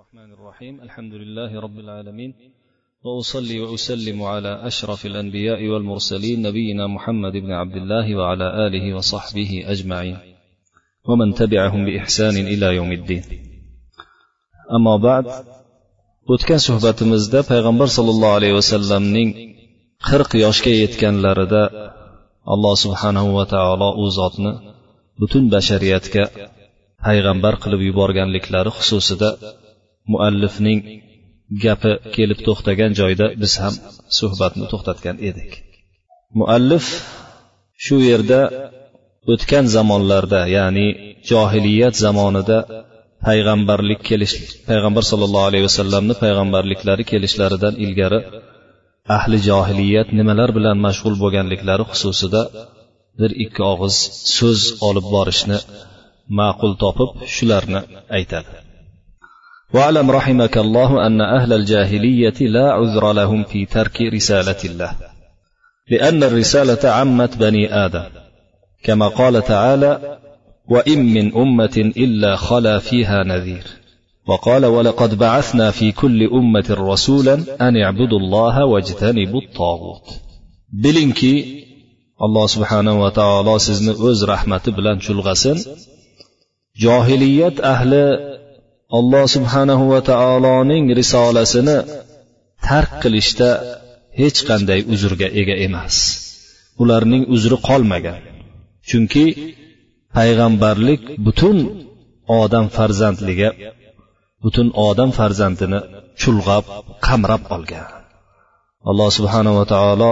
الرحمن الرحيم. الحمد لله رب العالمين. وأصلي وأسلم على أشرف الأنبياء والمرسلين نبينا محمد بن عبد الله وعلى آله وصحبه أجمعين. ومن تبعهم بإحسان إلى يوم الدين. أما بعد وتكن صحبة مزدى پیغمبر صلى الله عليه وسلم نين خرق يشكي يتكن لرداء الله سبحانه وتعالى أوزاتنا بتون بشريتك پیغمبر قلب یبارگانلیکلاری خصوصیده muallifning gapi kelib to'xtagan joyda biz ham suhbatni to'xtatgan edik. Muallif shu yerda o'tgan zamonlarda ya'ni johiliyat zamonida payg'ambarlik kelish payg'ambar sollallohu alayhi vasallamni payg'ambarliklari kelishlaridan ilgari ahli johiliyat nimalar bilan mashg'ul bo'lganliklari xususida bir ikki og'iz so'z olib borishni ma'qul topib shularni aytadi. واعلم رحمك الله أن أهل الجاهلية لا عذر لهم في ترك رسالة الله. لأن الرسالة عمت بني آدم. كما قال تعالى وإن من أمة إلا خلا فيها نذير وقال ولقد بعثنا في كل أمة رسولا أن اعبدوا الله واجتنبوا الطاغوت bilingki alloh subhanava taolo sizni o'z rahmati bilan johiliyat ahli alloh subhanahu va taoloning risolasini tark qilishda hech qanday uzrga ega emas. Ularning uzri qolmagan. Chunki payg'ambarlik butun odam farzandliga butun odam farzandini chulg'ab qamrab olgan. Alloh subhanava taolo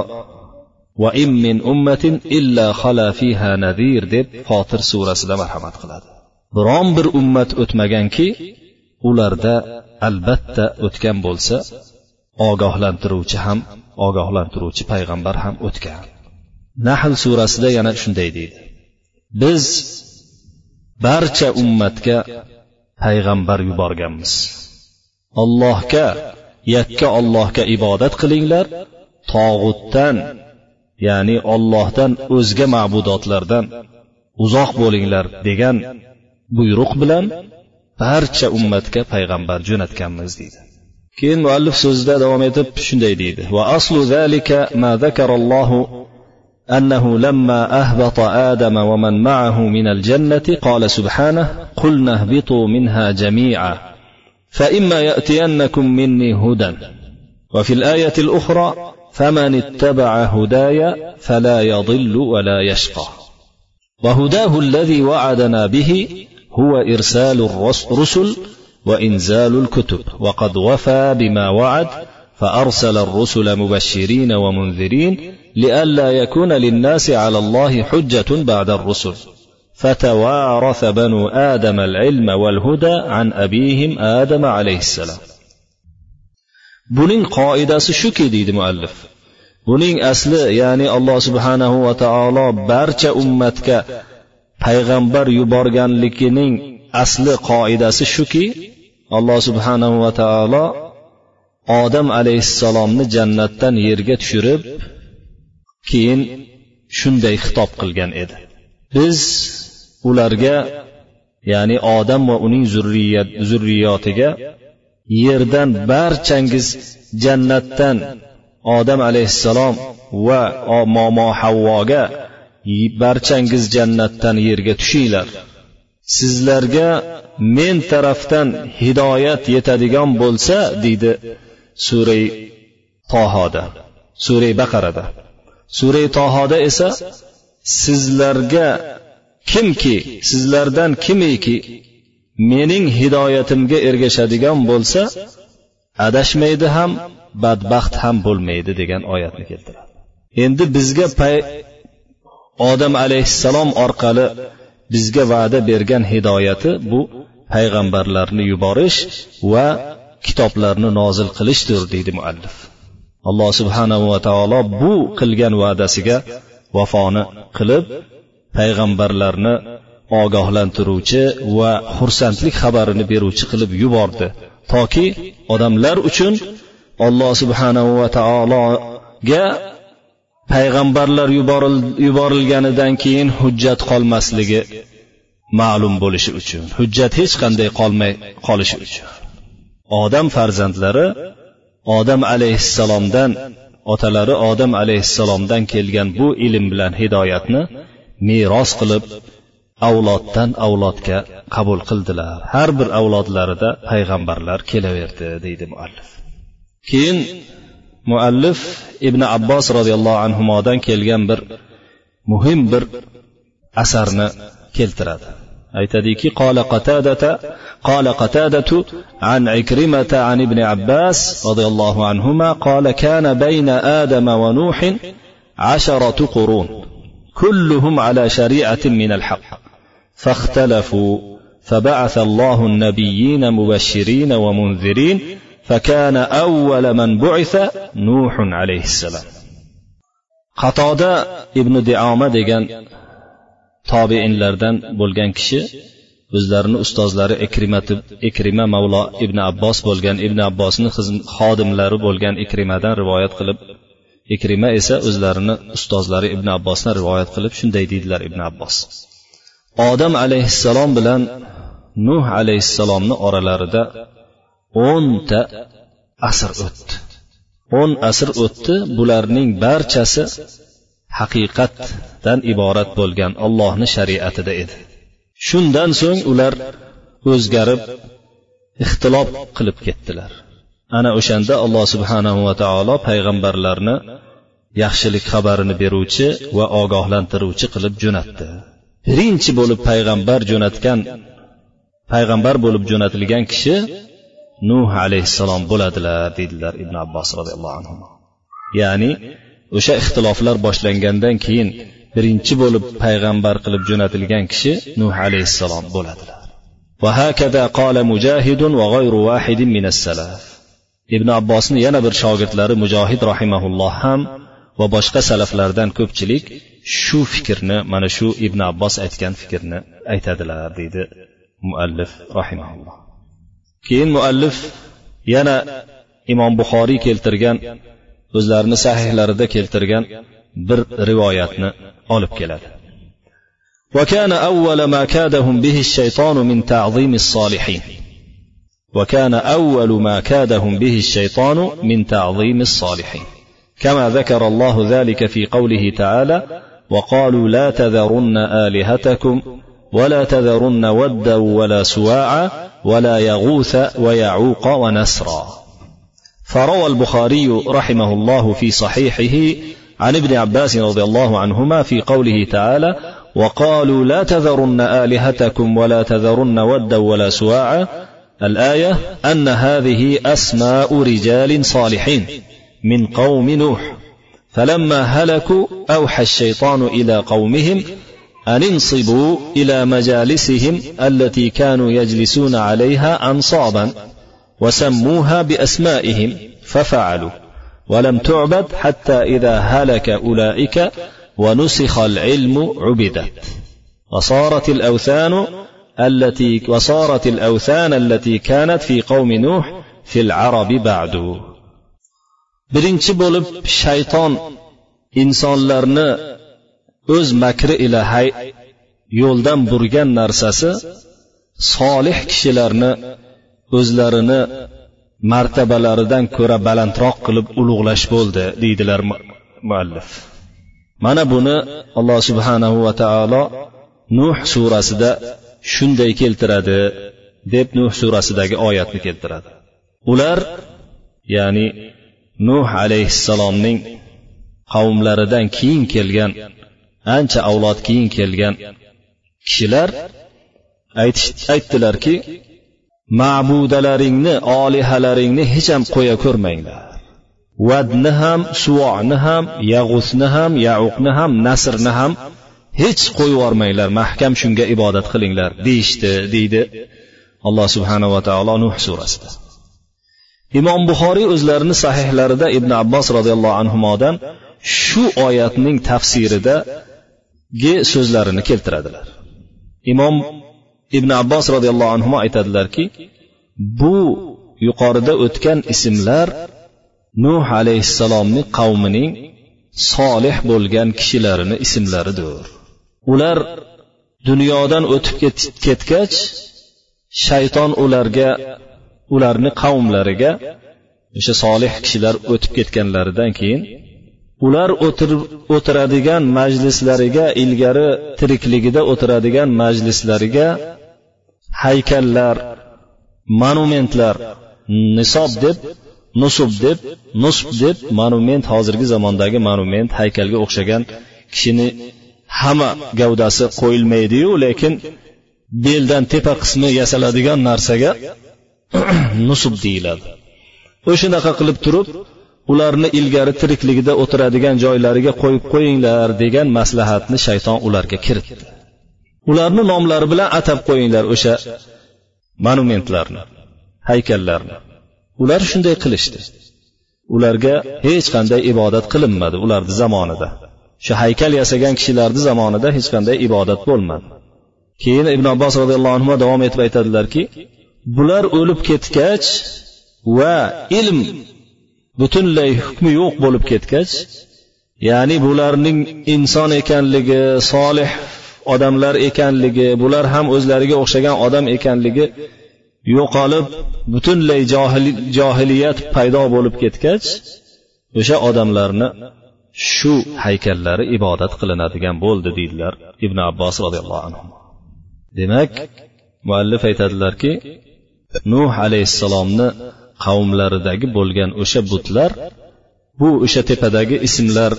va im min ummatin illa xala fiha nadir deb fotir surasida marhamat qiladi. Biron bir ummat o'tmaganki ularda albatta o'tgan bo'lsa ogohlantiruvchi ham ogohlantiruvchi payg'ambar ham o'tgan. Nahl surasida yana shunday deydi. Biz barcha ummatga payg'ambar yuborganmiz. Ollohga yakka ollohga ibodat qilinglar tog'utdan ya'ni ollohdan o'zga ma'budotlardan uzoq bo'linglar degan buyruq bilan barcha ummatga payg'ambar jo'natganmiz deydi. Keyin muallif so'zida davom etib shunday deydi. Va aslu zalika ma zakarallohu أنه لما أهبط آدم ومن معه من الجنة قال سبحانه قلنا اهبطوا منها جميعا فإما يأتينكم مني هدى وفي الآية الأخرى فمن اتبع هداي فلا يضل ولا يشقى وهداه الذي وعدنا به هو إرسال الرسل وإنزال الكتب. وقد وفى بما وعد فأرسل الرسل مبشرين ومنذرين لئلا يكون للناس على الله حجة بعد الرسل. فتوارث بنو آدم العلم والهدى عن أبيهم آدم عليه السلام. buning qoidasi shuki deydi muallif buning asli ya'ni alloh subhanahu va taolo barcha ummatga payg'ambar yuborganligining asli qoidasi shuki alloh subhanahu va taolo odam alayhissalomni jannatdan yerga tushirib keyin shunday xitob qilgan edi. Biz ularga ya'ni odam va uning zurriyat zurriyotiga yerdan barchangiz jannatdan odam alayhissalom va momo havvoga barchangiz jannatdan yerga tushinglar. Sizlarga men tarafdan hidoyat yetadigan bo'lsa deydi suray tohoda suray baqarada. Suray tohoda esa sizlarga kimki sizlardan kimiki mening hidoyatimga ergashadigan bo'lsa adashmaydi ham badbaxt ham bo'lmaydi degan oyatni keltiradi. Endi bizga pay odam alayhissalom orqali bizga va'da bergan hidoyati bu payg'ambarlarni yuborish va kitoblarni nozil qilishdir deydi muallif. Alloh subhanahu va taolo bu qilgan va'dasiga vafoni qilib payg'ambarlarni ogohlantiruvchi va xursandlik xabarini beruvchi qilib yubordi. Toki odamlar uchun alloh subhanahu va taologa payg'ambarlar yuborilganidan keyin hujjat qolmasligi ma'lum bo'lishi uchun. Hujjat hech qanday qolmay qolishi uchun. Odam farzandlari odam alayhissalomdan otalari odam alayhissalomdan kelgan bu ilm bilan hidoyatni meros qilib avloddan avlodga qabul qildilar. Har bir avlodlarida payg'ambarlar kelaverdi deydi muallif. Keyin muallif ibn abbos roziyallohu anhudan kelgan bir muhim bir asarni qola qatadata قال قتادة عن عكرمة عن ابن عباس رضي الله عنهما قال كان بين آدم ونوح عشرة قرون كلهم على شريعة من الحق فاختلفوا فبعث الله النبيين مبشرين ومنذرين فكان أول من بعث نوح عليه السلام qatoda ibn dioma degan tobeinlardan bo'lgan kishi o'zlarini ustozlari ikrimati ikrima mavlo ibn abbos bo'lgan ibn abbosni xodimlari bo'lgan ikrimadan rivoyat qilib ikrima esa o'zlarini ustozlari ibn abbosdan rivoyat qilib shunday deydilar ibn abbos odam alayhissalom bilan nuh alayhissalomni oralarida o'nta asr o'tdi. O'n asr o'tdi bularning barchasi haqiqatdan iborat bo'lgan ollohni shariatida edi. Shundan so'ng ular o'zgarib ixtilof qilib ketdilar. Ana o'shanda alloh subhanahu va taolo payg'ambarlarni yaxshilik xabarini beruvchi va ogohlantiruvchi qilib jo'natdi. Birinchi bo'lib payg'ambar jo'natgan payg'ambar bo'lib jo'natilgan kishi nuh alayhissalom bo'ladilar deydilar ibn abbos roziyallohu anhu ya'ni o'sha ixtiloflar boshlangandan keyin birinchi bo'lib payg'ambar qilib jo'natilgan kishi nuh alayhissalom bo'ladilar وهكذا قال مجاهد وغير واحد من السلف ibn abbosni yana bir shogirdlari mujohid rahimaulloh ham va boshqa salaflardan ko'pchilik shu fikrni mana shu ibn abbos aytgan fikrni aytadilar deydi muallif rahimaulloh keyin muallif yana imom buxoriy keltirgan o'zlarini sahihlarida keltirgan bir rivoyatni olib keladi. وكان أول ما كادهم به الشيطان من تعظيم الصالحين وكان أول ما كادهم به الشيطان من تعظيم الصالحين كما ذكر الله ذلك في قوله تعالى وقالوا لا تذرن آلهتكم ولا تذرن ودا ولا سواعا ولا يغوث ويعوق ونسرا. فروى البخاري رحمه الله في صحيحه عن ابن عباس رضي الله عنهما في قوله تعالى وقالوا لا تذرن آلهتكم ولا تذرن ودا ولا سواعا. الآية أن هذه أسماء رجال صالحين من قوم نوح. فلما هلكوا أوحى الشيطان إلى قومهم أن انصبوا إلى مجالسهم التي كانوا يجلسون عليها أنصابا وسموها بأسمائهم ففعلوا ولم تعبد حتى إذا هلك أولئك ونسخ العلم عبدت. وصارت الأوثان التي وصارت الأوثان التي كانت في قوم نوح في العرب بعد. birinchi bo'lib shayton insonlarni o'z makri ila hay yo'ldan burgan narsasi solih kishilarni o'zlarini martabalaridan ko'ra balandroq qilib ulug'lash bo'ldi deydilar muallif. Mana buni alloh subhanahu va taolo nuh surasida shunday keltiradi deb nuh surasidagi oyatni keltiradi. Ular ya'ni nuh alayhissalomning qavmlaridan keyin kelgan ancha avlod keyin kelgan kishilar aytdilarki ma'budalaringni olihalaringni hech ham qo'ya ko'rmanglar. Vadni ham suvoni ham yag'usni ham yauqni ham nasrni ham hech qo'yib yubormanglar mahkam shunga ibodat qilinglar deyishdi deydi alloh subhanava taolo nuh surasida. Imom buxoriy o'zlarini sahihlarida ibn abbos roziyallohu anhudan shu oyatning tafsirida tafsiridagi so'zlarini keltiradilar. Imom ibn abbos roziyallohu anhu aytadilarki bu yuqorida o'tgan ismlar nuh alayhissalomni qavmining solih bo'lgan kishilarini ismlaridir. Ular dunyodan o'tib ketgach shayton ularga ularni qavmlariga o'sha solih kishilar o'tib ketganlaridan keyin ular o'tiradigan majlislariga ilgari tirikligida o'tiradigan majlislariga haykallar monumentlar nisob deb nusub deb nusb deb monument hozirgi zamondagi monument haykalga o'xshagan kishini hamma gavdasi qo'yilmaydiyu lekin beldan tepa qismi yasaladigan narsaga nusub deyiladi. O'shanaqa qilib turib ularni ilgari tirikligida o'tiradigan joylariga qo'yib qo'yinglar degan maslahatni shayton ularga kiritdi. Ularni nomlari bilan atab qo'yinglar o'sha monumentlarni haykallarni. Ular shunday qilishdi. Ularga hech qanday ibodat qilinmadi ularni zamonida. Shu haykal yasagan kishilarni zamonida hech qanday ibodat bo'lmadi. Keyin ibn abbos roziyallohu anhu davom etib aytadilarki bular o'lib ketgach va ilm butunlay hukmi yo'q bo'lib ketgach ya'ni bularning inson ekanligi solih odamlar ekanligi bular ham o'zlariga o'xshagan odam ekanligi yo'qolib butunlay johiliyat paydo bo'lib ketgach o'sha odamlarni shu haykallari ibodat qilinadigan bo'ldi deydilar ibn abbos roziyallohu anhu. Demak muallif aytadilarki nuh alayhissalomni qavmlaridagi bo'lgan o'sha butlar bu o'sha tepadagi ismlar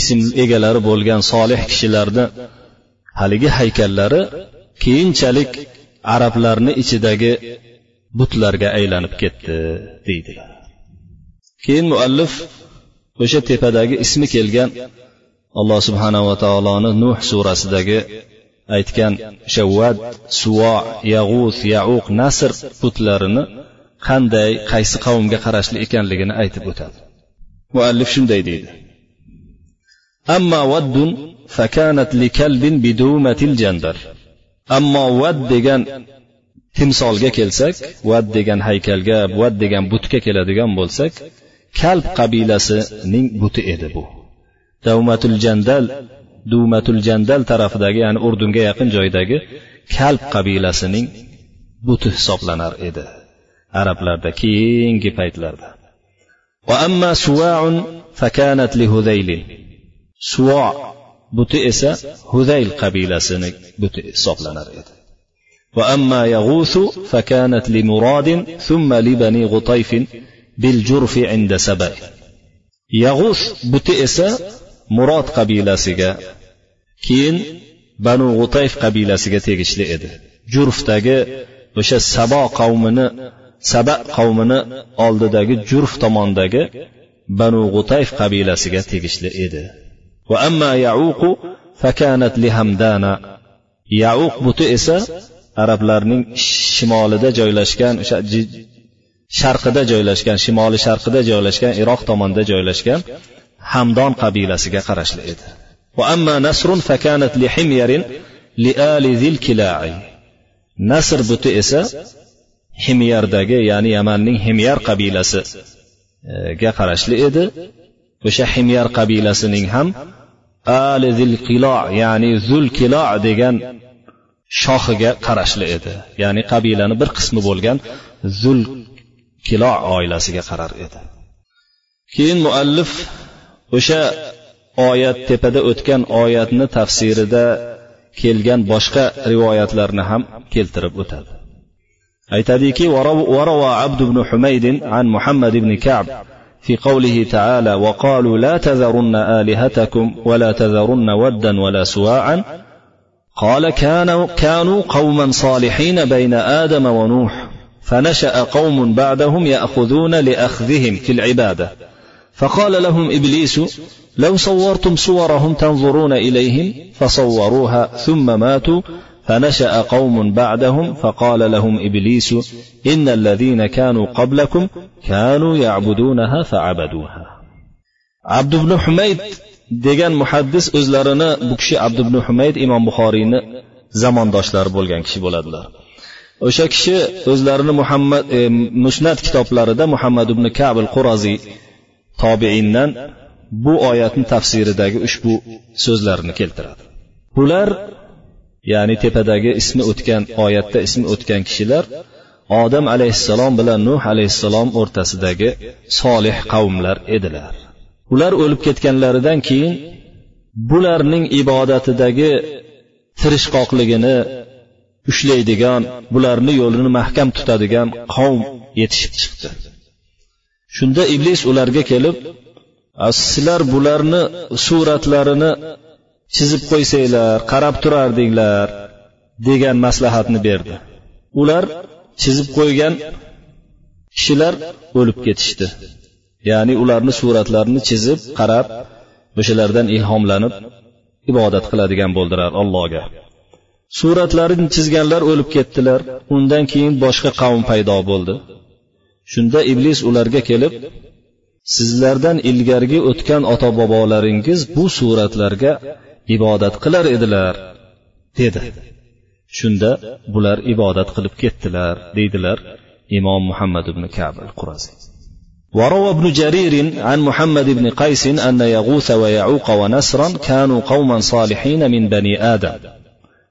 ism egalari bo'lgan solih kishilarni haligi haykallari keyinchalik arablarni ichidagi butlarga aylanib ketdi deydilar keyin muallif o'sha tepadagi ismi kelgan alloh subhanava taoloni nuh surasidagi aytgan o'sha suvo yag'us yauq nasr butlarini qanday qaysi qavmga qarashli ekanligini aytib o'tadi muallif shunday deydi أما ود فكانت لكلب بدومة الجندر ammo vad degan timsolga kelsak vad degan haykalga vad degan butga keladigan bo'lsak kalb qabilasining buti edi bu davmatul jandal dumatul jandal tarafidagi ya'ni urdunga yaqin joydagi kalb qabilasining buti hisoblanar edi arablarda keyingi paytlarda وأما سواع فكانت لهذيل سواع buti esa hudayl qabilasining buti hisoblanar edi وأما يغوث فكانت لمراد ثم لبني غطيف بالجرف عند سبأ يغوث buti esa murod qabilasiga keyin banu g'utayf qabilasiga tegishli edi jurfdagi o'sha sabo qavmini saba qavmini oldidagi jurf tomondagi banu g'utayf qabilasiga tegishli edi. Va amma yauqu fakanat lihamdana yauq buti esa arablarning shimolida joylashgan o'sha sharqida joylashgan shimoli sharqida joylashgan iroq tomonda joylashgan hamdon qabilasiga qarashli edi. Va amma nasrun fakanat li himyarin li ali zil nasr buti esa himyardagi ya'ni yamanning himyar qabilasiga e, qarashli edi. O'sha himyar qabilasining ham ali zil qilo ya'ni zul qilo degan shohiga qarashli edi. Ya'ni qabilani bir qismi bo'lgan zul qilo oilasiga qarar edi. Keyin muallif o'sha oyat tepada o'tgan oyatni tafsirida kelgan boshqa rivoyatlarni ham keltirib o'tadi. Aytadiki وروى عبد بن حميد عن محمد بن كعب في قوله تعالى وقالوا لا تذرن آلهتكم ولا تذرن ودا ولا سواعا. قال كانوا, كانوا قوما صالحين بين آدم ونوح فنشأ قوم بعدهم يأخذون لأخذهم في العبادة. فقال لهم إبليس لو صورتم صورهم تنظرون إليهم فصوروها ثم ماتوا فنشأ قوم بعدهم فقال لهم إبليس إن الذين كانوا قبلكم كانوا يعبدونها فعبدوها عبد بن حميد degan muhaddis o'zlarini bu kishi abdu ibn humayd imom buxoriyni zamondoshlari bo'lgan kishi bo'ladilar o'sha kishi o'zlarini muhammad e, musnat kitoblarida muhammad ibn kabil quraziy tobiindan bu oyatni tafsiridagi ushbu so'zlarini keltiradi bular ya'ni tepadagi ismi o'tgan oyatda ismi o'tgan kishilar odam alayhissalom bilan nuh alayhissalom o'rtasidagi solih qavmlar edilar. Ular o'lib ketganlaridan keyin bularning ibodatidagi tirishqoqligini ushlaydigan bularni yo'lini mahkam tutadigan qavm yetishib chiqdi. Shunda iblis ularga kelib sizlar bularni suratlarini chizib qo'ysanglar qarab turardinglar degan maslahatni berdi. Ular chizib qo'ygan kishilar o'lib ketishdi. Ya'ni ularni suratlarini chizib qarab o'shalardan ilhomlanib ibodat qiladigan bo'ldilar allohga. Suratlarini chizganlar o'lib ketdilar undan keyin boshqa qavm paydo bo'ldi. Shunda iblis ularga kelib sizlardan ilgargi o'tgan ota bobolaringiz bu suratlarga ibodat qilar edilar dedi. Shunda bular ibodat qilib ketdilar deydilar imom muhammad ibn kab al qurazi وروى ابن جرير عن محمد بن قيس أن يغوث ويعوق ونسرا كانوا قوما صالحين من بني آدم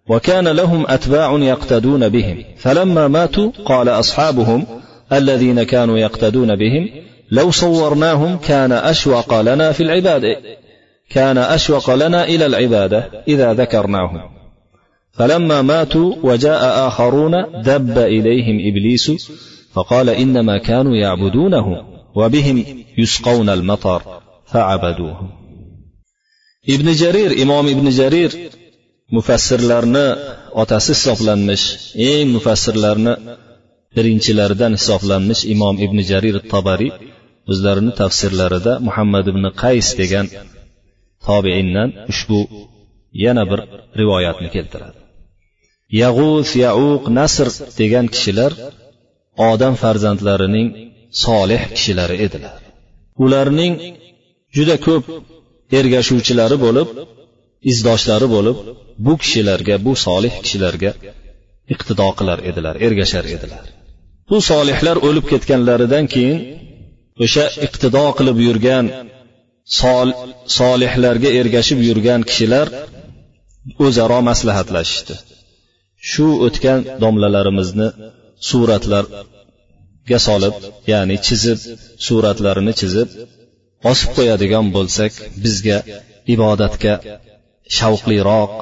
وكان لهم أتباع يقتدون بهم فلما ماتوا قال أصحابهم الذين كانوا يقتدون بهم لو صورناهم كان أشوق لنا في العبادة كان أشوق لنا إلى العبادة إذا ذكرناهم فلما ماتوا وجاء آخرون دب إليهم إبليس فقال إنما كانوا يعبدونه وبهم يسقون المطر فعبدوه ابن جرير إمام ابن جرير mufassirlarni otasi hisoblanmish eng mufassirlarni birinchilaridan hisoblanmish imom ibn jarir tabariy o'zlarini tafsirlarida muhammad ibn qays degan tobeindan ushbu yana bir rivoyatni keltiradi. Yag'us yauq nasr degan kishilar odam farzandlarining solih kishilari edilar. Ularning juda ko'p ergashuvchilari bo'lib izdoshlari bo'lib bu kishilarga bu solih kishilarga iqtido qilar edilar ergashar edilar. Bu solihlar o'lib ketganlaridan keyin o'sha iqtido qilib yurgan sol, solihlarga ergashib yurgan kishilar o'zaro maslahatlashishdi. Shu o'tgan domlalarimizni suratlarga solib ya'ni chizib suratlarini chizib osib qo'yadigan bo'lsak bizga ibodatga shavqliroq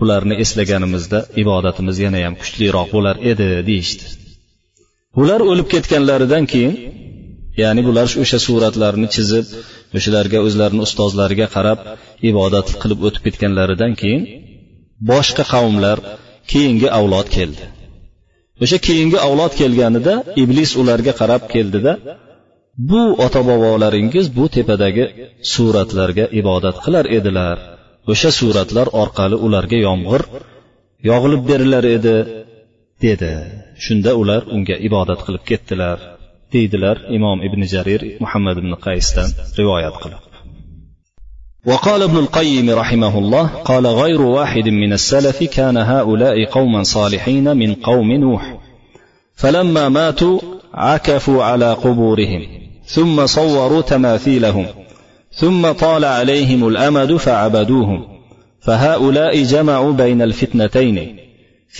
bularni eslaganimizda ibodatimiz yana ham kuchliroq bo'lar edi deyishdi. Bular o'lib ketganlaridan keyin ya'ni bular o'sha suratlarni chizib o'shalarga o'zlarini ustozlariga qarab ibodat qilib o'tib ketganlaridan keyin boshqa qavmlar keyingi avlod keldi. O'sha keyingi avlod kelganida iblis ularga qarab keldida bu ota bobolaringiz bu tepadagi suratlarga ibodat qilar edilar. O'sha suratlar orqali ularga yomg'ir yog'ilib berilar edi dedi. Shunda ular unga ibodat qilib ketdilar. Deydilar imom ibn jarir muhammad ibn qaysdan rivoyat qilib وقال ابن القيم رحمه الله قال غير واحد من السلف كان هؤلاء قوما صالحين من قوم نوح. فلما ماتوا عكفوا على قبورهم ثم صوروا تماثيلهم ثم طال عليهم الأمد فعبدوهم. فهؤلاء جمعوا بين الفتنتين.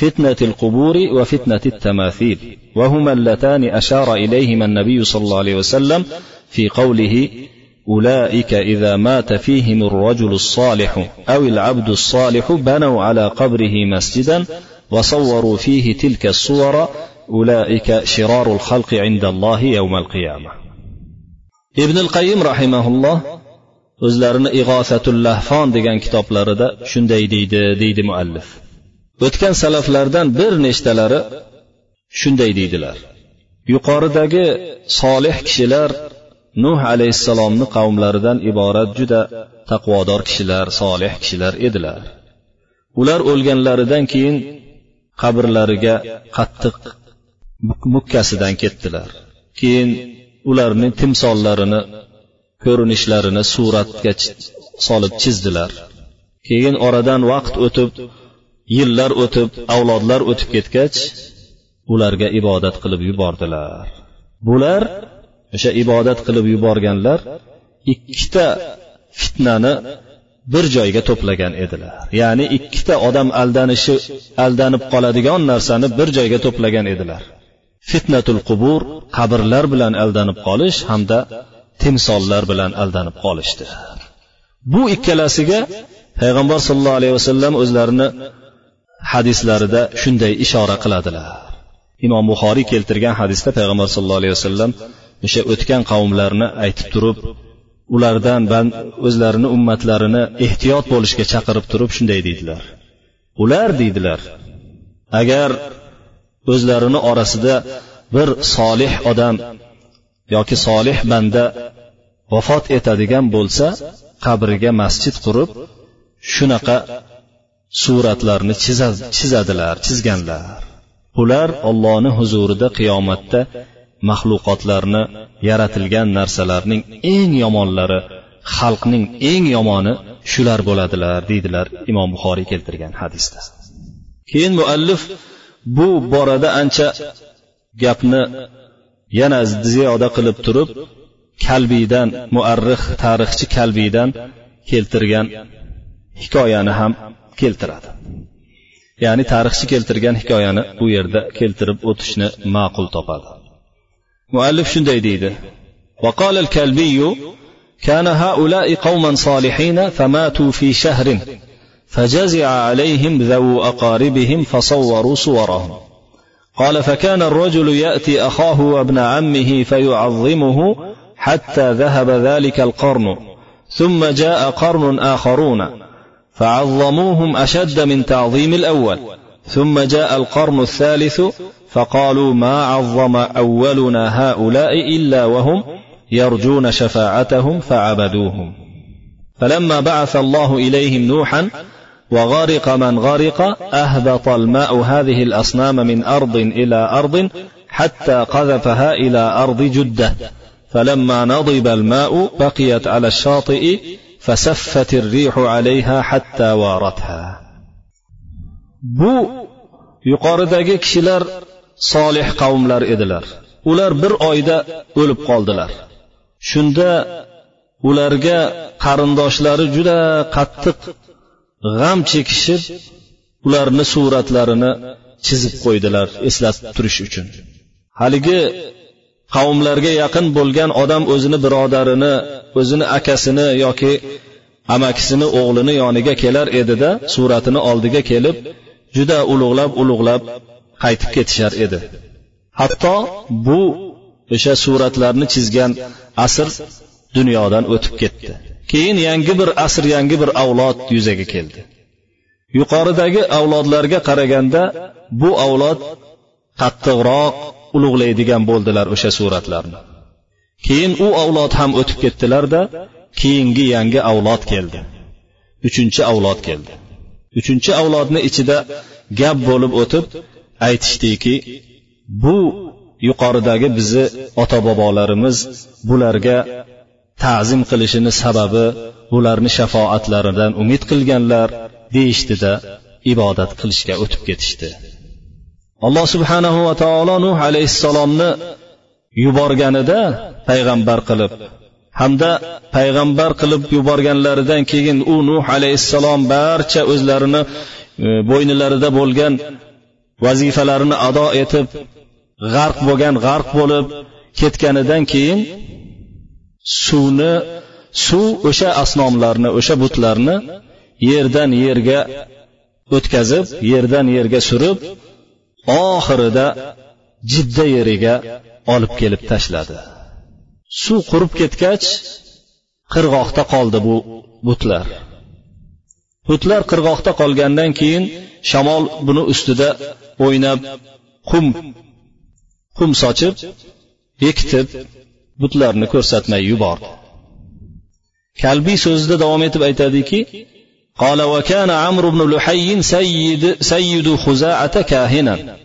فتنة القبور وفتنة التماثيل. وهما اللتان أشار إليهما النبي صلى الله عليه وسلم في قوله أولئك إذا مات فيهم الرجل الصالح أو العبد الصالح بنوا على قبره مسجدا وصوروا فيه تلك الصور. أولئك شرار الخلق عند الله يوم القيامة. ابن القيم رحمه الله o'zlarini ig'osatul lahfon degan kitoblarida shunday deydi deydi muallif o'tgan salaflardan bir nechtalari shunday deydilar. Yuqoridagi solih kishilar nuh alayhissalomni qavmlaridan iborat juda taqvodor kishilar solih kishilar edilar. Ular o'lganlaridan keyin qabrlariga qattiq mukkasidan ketdilar. Keyin ularning timsollarini ko'rinishlarini suratga solib chizdilar. Keyin oradan vaqt o'tib yillar o'tib avlodlar o'tib ketgach ularga ibodat qilib yubordilar. Bular o'sha ibodat qilib yuborganlar ikkita fitnani bir joyga to'plagan edilar. Ya'ni ikkita odam aldanishi aldanib qoladigan narsani bir joyga to'plagan edilar. Fitnatul qubur qabrlar bilan aldanib qolish hamda timsollar bilan aldanib qolishdi bu ikkalasiga payg'ambar sollallohu alayhi vasallam o'zlarini hadislarida shunday ishora qiladilar. Imom buxoriy keltirgan hadisda payg'ambar sallallohu alayhi vasallam o'sha o'tgan qavmlarni aytib turib ulardan o'zlarini ummatlarini ehtiyot bo'lishga chaqirib turib shunday deydilar. Ular deydilar agar o'zlarini orasida bir solih odam yoki solih banda vafot etadigan bo'lsa qabriga masjid qurib shunaqa suratlarni chizadilar chizganlar. Ular ollohni huzurida qiyomatda maxluqotlarni yaratilgan narsalarning eng yomonlari xalqning eng yomoni shular bo'ladilar deydilar imom buxoriy keltirgan hadisda. Keyin muallif bu borada ancha gapni yana ziyoda qilib turib kalbiydan muarrix tarixchi kalbiydan keltirgan hikoyani ham keltiradi ya'ni tarixchi keltirgan hikoyani bu yerda keltirib o'tishni ma'qul topadi muallif shunday deydi وقال الكلبي كان هؤلاء قوما صالحين فماتوا في شهر فجزع عليهم ذو أقاربهم فصوروا صورهم قال فكان الرجل يأتي أخاه وابن عمه فيعظمه حتى ذهب ذلك القرن ثم جاء قرن آخرون فعظموهم أشد من تعظيم الأول. ثم جاء القرن الثالث فقالوا ما عظم أولنا هؤلاء إلا وهم يرجون شفاعتهم فعبدوهم. فلما بعث الله إليهم نوحا وغرق من غرق أهبط الماء هذه الأصنام من أرض إلى أرض حتى قذفها إلى أرض جدة. فلما نضب الماء بقيت على الشاطئ فسفت الريح عليها حتى وارتها bu yuqoridagi kishilar solih qavmlar edilar ular bir oyda o'lib qoldilar shunda ularga qarindoshlari juda qattiq g'am chekishib ularni suratlarini chizib qo'ydilar eslatib turish uchun haligi qavmlarga yaqin bo'lgan odam o'zini birodarini o'zini akasini yoki amakisini o'g'lini yoniga kelar edida suratini oldiga kelib juda ulug'lab ulug'lab qaytib ketishar edi. Hatto bu o'sha suratlarni chizgan asr dunyodan o'tib ketdi. Keyin yangi bir asr yangi bir avlod yuzaga keldi. Yuqoridagi avlodlarga qaraganda bu avlod qattiqroq ulug'laydigan bo'ldilar o'sha suratlarni. Keyin u avlod ham o'tib ketdilarda keyingi yangi avlod keldi. Uchinchi avlod keldi. Uchinchi avlodni ichida gap bo'lib o'tib aytishdiki bu yuqoridagi bizni ota bobolarimiz bularga ta'zim qilishini sababi bularni shafoatlaridan umid qilganlar deyishdida ibodat qilishga o'tib ketishdi. Alloh subhanahu va taolo nuh alayhissalomni yuborganida payg'ambar qilib hamda payg'ambar qilib yuborganlaridan keyin u nuh alayhissalom barcha o'zlarini e, bo'ynilarida bo'lgan vazifalarini ado etib g'arq bo'lgan g'arq bo'lib ketganidan keyin suvni suv o'sha asnomlarni o'sha butlarni yerdan yerga o'tkazib yerdan yerga surib oxirida jidda yeriga olib kelib tashladi. Suv qurib ketgach qirg'oqda qoldi bu butlar. Butlar qirg'oqda qolgandan keyin shamol buni ustida o'ynab qum qum sochib bekitib butlarni ko'rsatmay yubordi. Kalbiy so'zida davom etib aytadiki قال وكان عمرو بن لحي سيد, سيد خزاعة كاهنا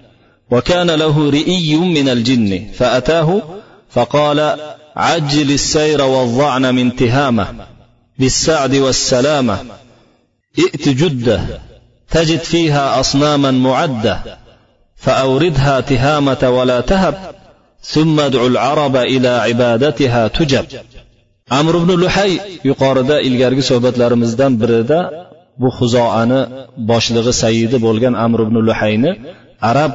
وكان له رئي من الجن فأتاه فقال عجل السير والظعن من تهامة بالسعد والسلامة ائت جدة تجد فيها أصناما معدة فأوردها تهامة ولا تهب ثم ادع العرب إلى عبادتها تجب. Amr ibn luhay yuqorida ilgargi suhbatlarimizdan birida bu huzoani boshlig'i sayidi bo'lgan amr ibn luhayni arab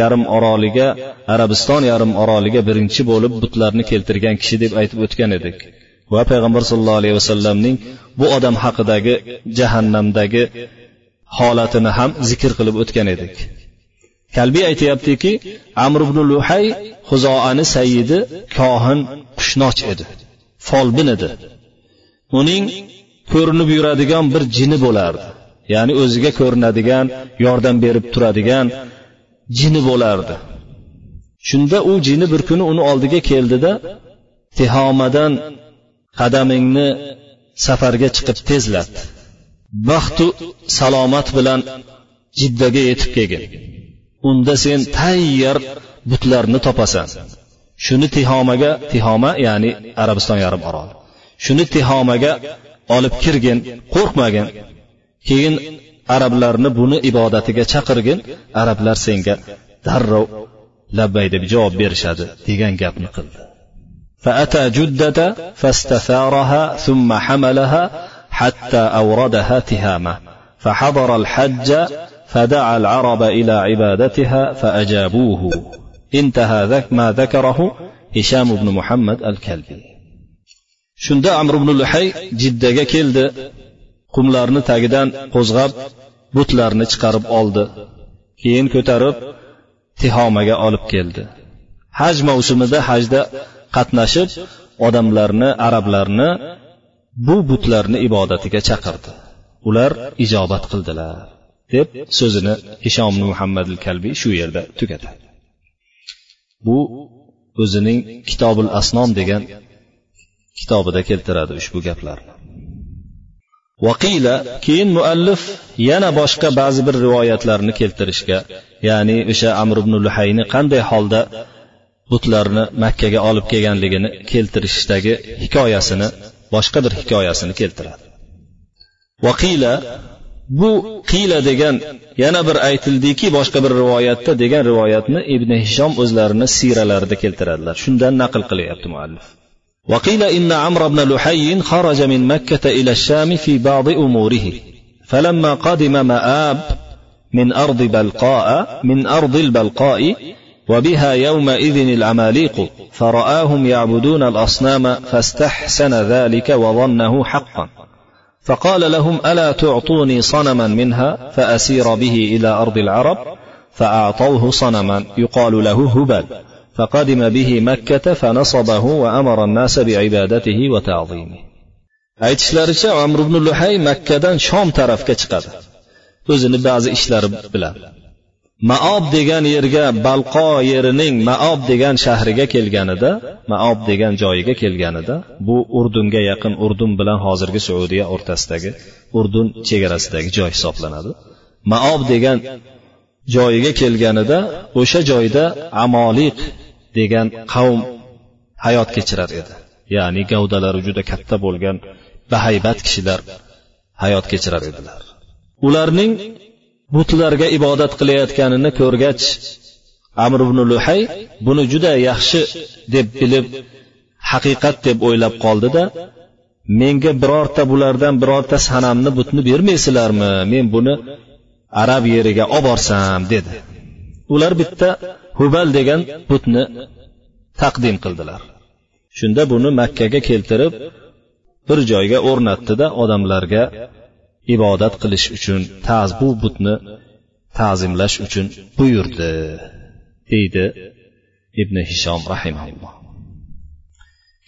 yarim oroliga arabiston yarim oroliga birinchi bo'lib butlarni keltirgan kishi deb aytib o'tgan edik. Va payg'ambar sallallohu alayhi vasallamning bu odam haqidagi jahannamdagi holatini ham zikr qilib o'tgan edik. Kalbiy aytyaptiki amr ibn luhay huzoani sayidi kohin qushnoch edi. Folbin edi. Uning ko'rinib yuradigan bir jini bo'lardi. Ya'ni o'ziga ko'rinadigan yordam berib turadigan jini bo'lardi. Shunda u jini bir kuni uni oldiga keldida tihomadan qadamingni safarga chiqib tezlat. Baxtu salomat bilan jiddaga yetib kelgin. Unda sen tayyor butlarni topasan. shuni tihomaga tihoma ya'ni arabiston yarim oroli shuni tihomaga olib kirgin qo'rqmagin keyin arablarni buni ibodatiga chaqirgin arablar senga darrov labbay deb javob berishadi degan gapni qildi فأتى جدة فاستثارها ثم حملها حتى أوردها تهامة فحضر الحج فدعا العرب إلى عبادتها فأجابوه انتهى ما ذكره هشام بن محمد الكلبي shunda amr ibn luhay jiddaga keldi qumlarni tagidan qo'zg'ab butlarni chiqarib oldi keyin ko'tarib tihomaga olib keldi haj mavsumida hajda qatnashib odamlarni arablarni bu butlarni ibodatiga chaqirdi ular ijobat qildilar deb so'zini hishom muhammad kalbiy shu yerda tugatadi Bu o'zining kitobul asnom degan kitobida keltiradi ushbu gaplarni vaqila keyin muallif yana boshqa ba'zi bir rivoyatlarni keltirishga ya'ni o'sha amr ibn luhayni qanday holda butlarni makkaga olib kelganligini keltirishdagi hikoyasini boshqa bir hikoyasini keltiradi. Vaqila bu qiyla degan yana bir aytildiki boshqa bir rivoyatda degan rivoyatni ibn hishom o'zlarini siyralarida keltiradilar shundan naql qilyapti muallif وقيل إن عمرو بن لحي خرج من مكة إلى الشام في بعض أموره فلما قدم مآب من أرض بلقاء من أرض البلقاء وبها يومئذ العماليق فرآهم يعبدون الأصنام فاستحسن ذلك وظنه حقا فقال لهم ألا تعطوني صنما منها فأسير به إلى أرض العرب فأعطوه صنما يقال له هبل فقدم به مكة فنصبه وأمر الناس بعبادته وتعظيمه. Aytishlaricha amr ibn luhay makkadan shom tarafga chiqadi. O'zini ba'zi ishlari bilan. Maob degan yerga balqo yerining maob degan shahriga kelganida maob degan joyiga kelganida bu urdunga yaqin urdun bilan hozirgi saudiya o'rtasidagi urdun chegarasidagi joy hisoblanadi. Maob degan joyiga kelganida o'sha joyda amoliq degan qavm hayot kechirar edi. Ya'ni gavdalari juda katta bo'lgan bahaybat kishilar hayot kechirar edilar. Ularning butlarga ibodat qilayotganini ko'rgach amr ibn luhay buni juda yaxshi deb bilib haqiqat deb o'ylab qoldida menga birorta bulardan birorta sanamni butni bermaysizlarmi? Men buni arab yeriga olib borsam dedi. Ular bitta hubal degan butni taqdim qildilar. Shunda buni makkaga keltirib bir joyga o'rnatdida odamlarga ibodat qilish uchun taz bu butni ta'zimlash uchun buyurdi deydi ibn hishom rahimaulloh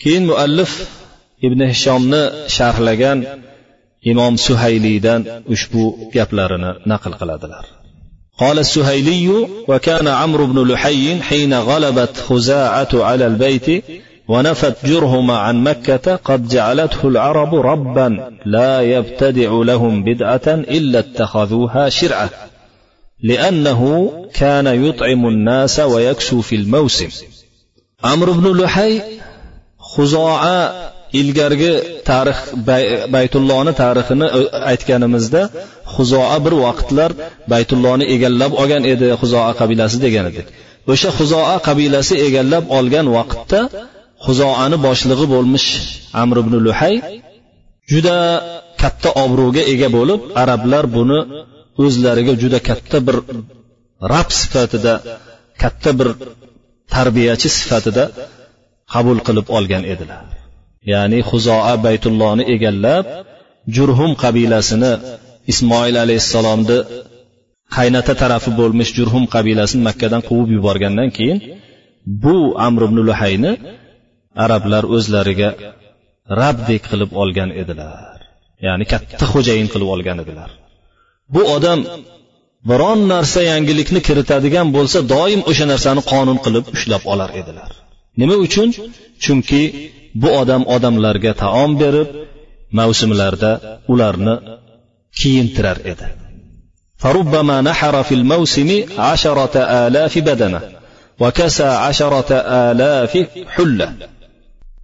keyin muallif ibn hishomni sharhlagan imom suhayliydan ushbu gaplarini naql qiladilar قال السهيلي وكان عمرو بن لحي حين غلبت خزاعة على البيت ونفت جرهم عن مكة قد جعلته العرب ربا لا يبتدع لهم بدعة إلا اتخذوها شرعة لأنه كان يطعم الناس ويكسو في الموسم عمرو بن لحي خزاعة ilgargi tarix baytullohni tarixini aytganimizda huzoa bir vaqtlar baytullohni egallab olgan edi huzoa qabilasi degan edik o'sha huzoa qabilasi egallab olgan vaqtda huzoani boshlig'i bo'lmish amr ibn luhay juda katta obro'ga ega bo'lib arablar buni o'zlariga juda katta bir rab sifatida katta bir tarbiyachi sifatida qabul qilib olgan edilar. Ya'ni huzoa baytullohni egallab jurhum qabilasini ismoil alayhissalomni qaynata tarafi bo'lmish jurhum qabilasini makkadan quvib yuborgandan keyin bu amr ibn luhayni arablar o'zlariga rabdek qilib olgan edilar ya'ni katta xo'jayin qilib olgan edilar bu odam biron narsa yangilikni kiritadigan bo'lsa doim o'sha narsani qonun qilib ushlab olar edilar nima uchun chunki bu odam odamlarga taom berib mavsumlarda ularni kiyintirar edi فربما نحر في الموسم عشرة آلاف بدنة وكسى عشرة آلاف حلة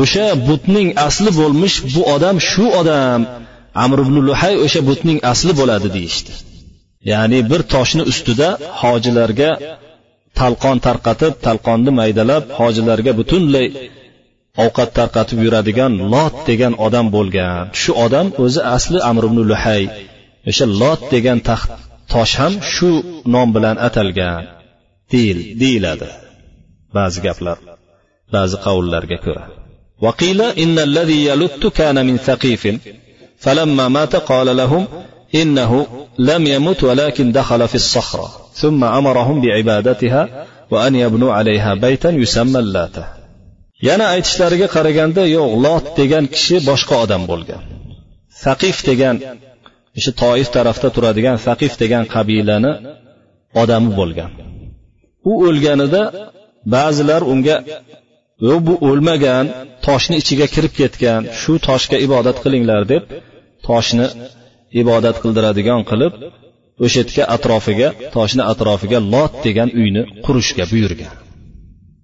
o'sha butning asli bo'lmish bu odam shu odam. Amr ibn luhay o'sha butning asli bo'ladi deyishdi. Ya'ni bir toshni ustida hojilarga talqon tarqatib talqonni maydalab hojilarga butunlay ovqat tarqatib yuradigan lot degan odam bo'lgan. Shu odam o'zi asli amr ibn luhay. O'sha lot degan taxt tosh ham shu nom bilan atalgan deyiladi. Ba'zi gaplar ba'zi qavullarga ko'ra. وقيل إن الذي يلت كان من ثقيف فلما مات قال لهم إنه لم يمت ولكن دخل في الصخرة ثم أمرهم بعبادتها وأن يبنوا عليها بيتا يسمى اللاته yana aytishlariga qaraganda yo'q lot degan kishi boshqa odam bo'lgan saqif degan o'sha toif tarafda turadigan saqif degan qabilani odami bo'lgan u o'lganida ba'zilar unga yo'q bu o'lmagan toshni ichiga kirib ketgan shu toshga ibodat qilinglar deb toshni ibodat qildiradigan qilib o'sha yerga atrofiga toshni atrofiga lot degan uyni qurishga buyurgan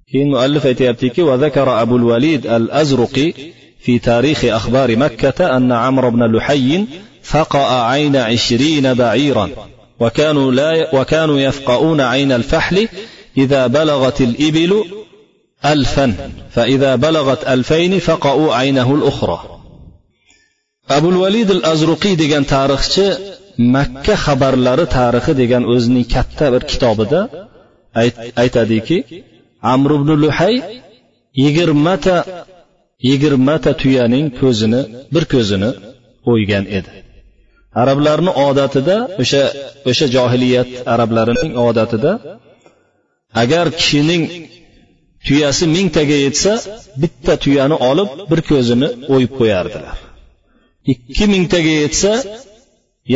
keyin muallif aytyaptiki وذكر أبو الوليد الأزرقي في تاريخ أخبار مكة أن عمرو بن لحي فقأ عين عشرين بعيرا وكانوا, لا وكانوا يفقؤون عين الفحل إذا بلغت الإبل ألفا فإذا بلغت ألفين فقأوا عينه الأخرى أبو الوليد الأزرقي degan tarixchi makka xabarlari tarixi degan o'zining katta bir kitobida aytadiki amr ibn luhay yigirmata yigirmata tuyaning ko'zini bir ko'zini o'ygan edi arablarni odatida o'sha o'sha johiliyat arablarining odatida agar kishining tuyasi mingtaga yetsa bitta tuyani olib bir ko'zini o'yib qo'yardilar. Ikki mingtaga yetsa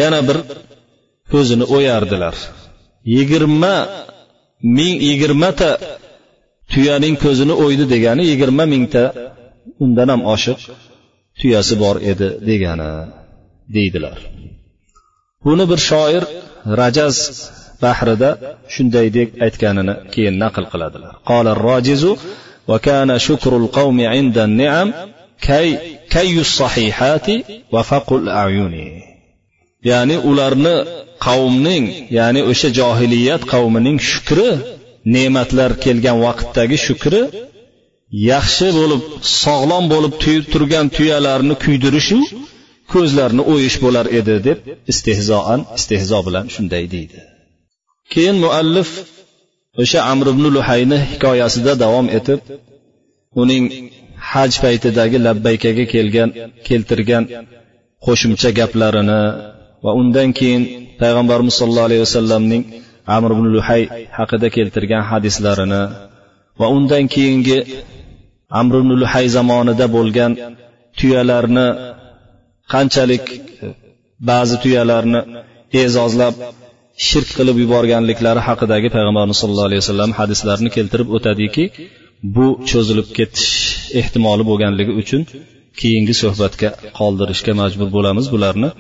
yana bir ko'zini o'yardilar. Yigirma ming yigirmata tuyaning ko'zini o'ydi degani yigirma mingta undan ham oshiq tuyasi bor edi degani deydilar. Buni bir shoir rajaz bahrida shunday deb aytganini keyin naql qiladilar qola rojizu وكان شكر القوم عند النعم كي كي الصحيحات وفق الأعين ya'ni ularni qavmning ya'ni o'sha johiliyat qavmining shukri ne'matlar kelgan vaqtdagi shukri yaxshi bo'lib sog'lom bo'lib turgan tuyalarni kuydirishu ko'zlarini o'yish bo'lar edi deb istehzoan istehzo bilan shunday deydi Keyin muallif o'sha amr ibn luhayni hikoyasida davom etib uning haj paytidagi labbaykaga kelgan keltirgan qo'shimcha gaplarini va undan keyin payg'ambarimiz sollallohu alayhi vasallamning amr ibn luhay haqida keltirgan hadislarini va undan keyingi amr ibn luhay zamonida bo'lgan tuyalarni qanchalik e, ba'zi tuyalarni e'zozlab shirk qilib yuborganliklari haqidagi payg'ambarimiz sollallohu alayhi vasallam hadislarini keltirib o'tadiki bu cho'zilib ketish ehtimoli bo'lganligi uchun keyingi suhbatga qoldirishga majbur bo'lamiz. Bularni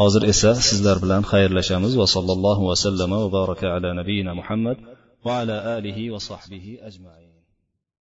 hozir esa sizlar bilan xayrlashamiz. Va sallallohu vasallama va baraka ala nabiyina muhammad va ala alihi va sahbihi ajmain.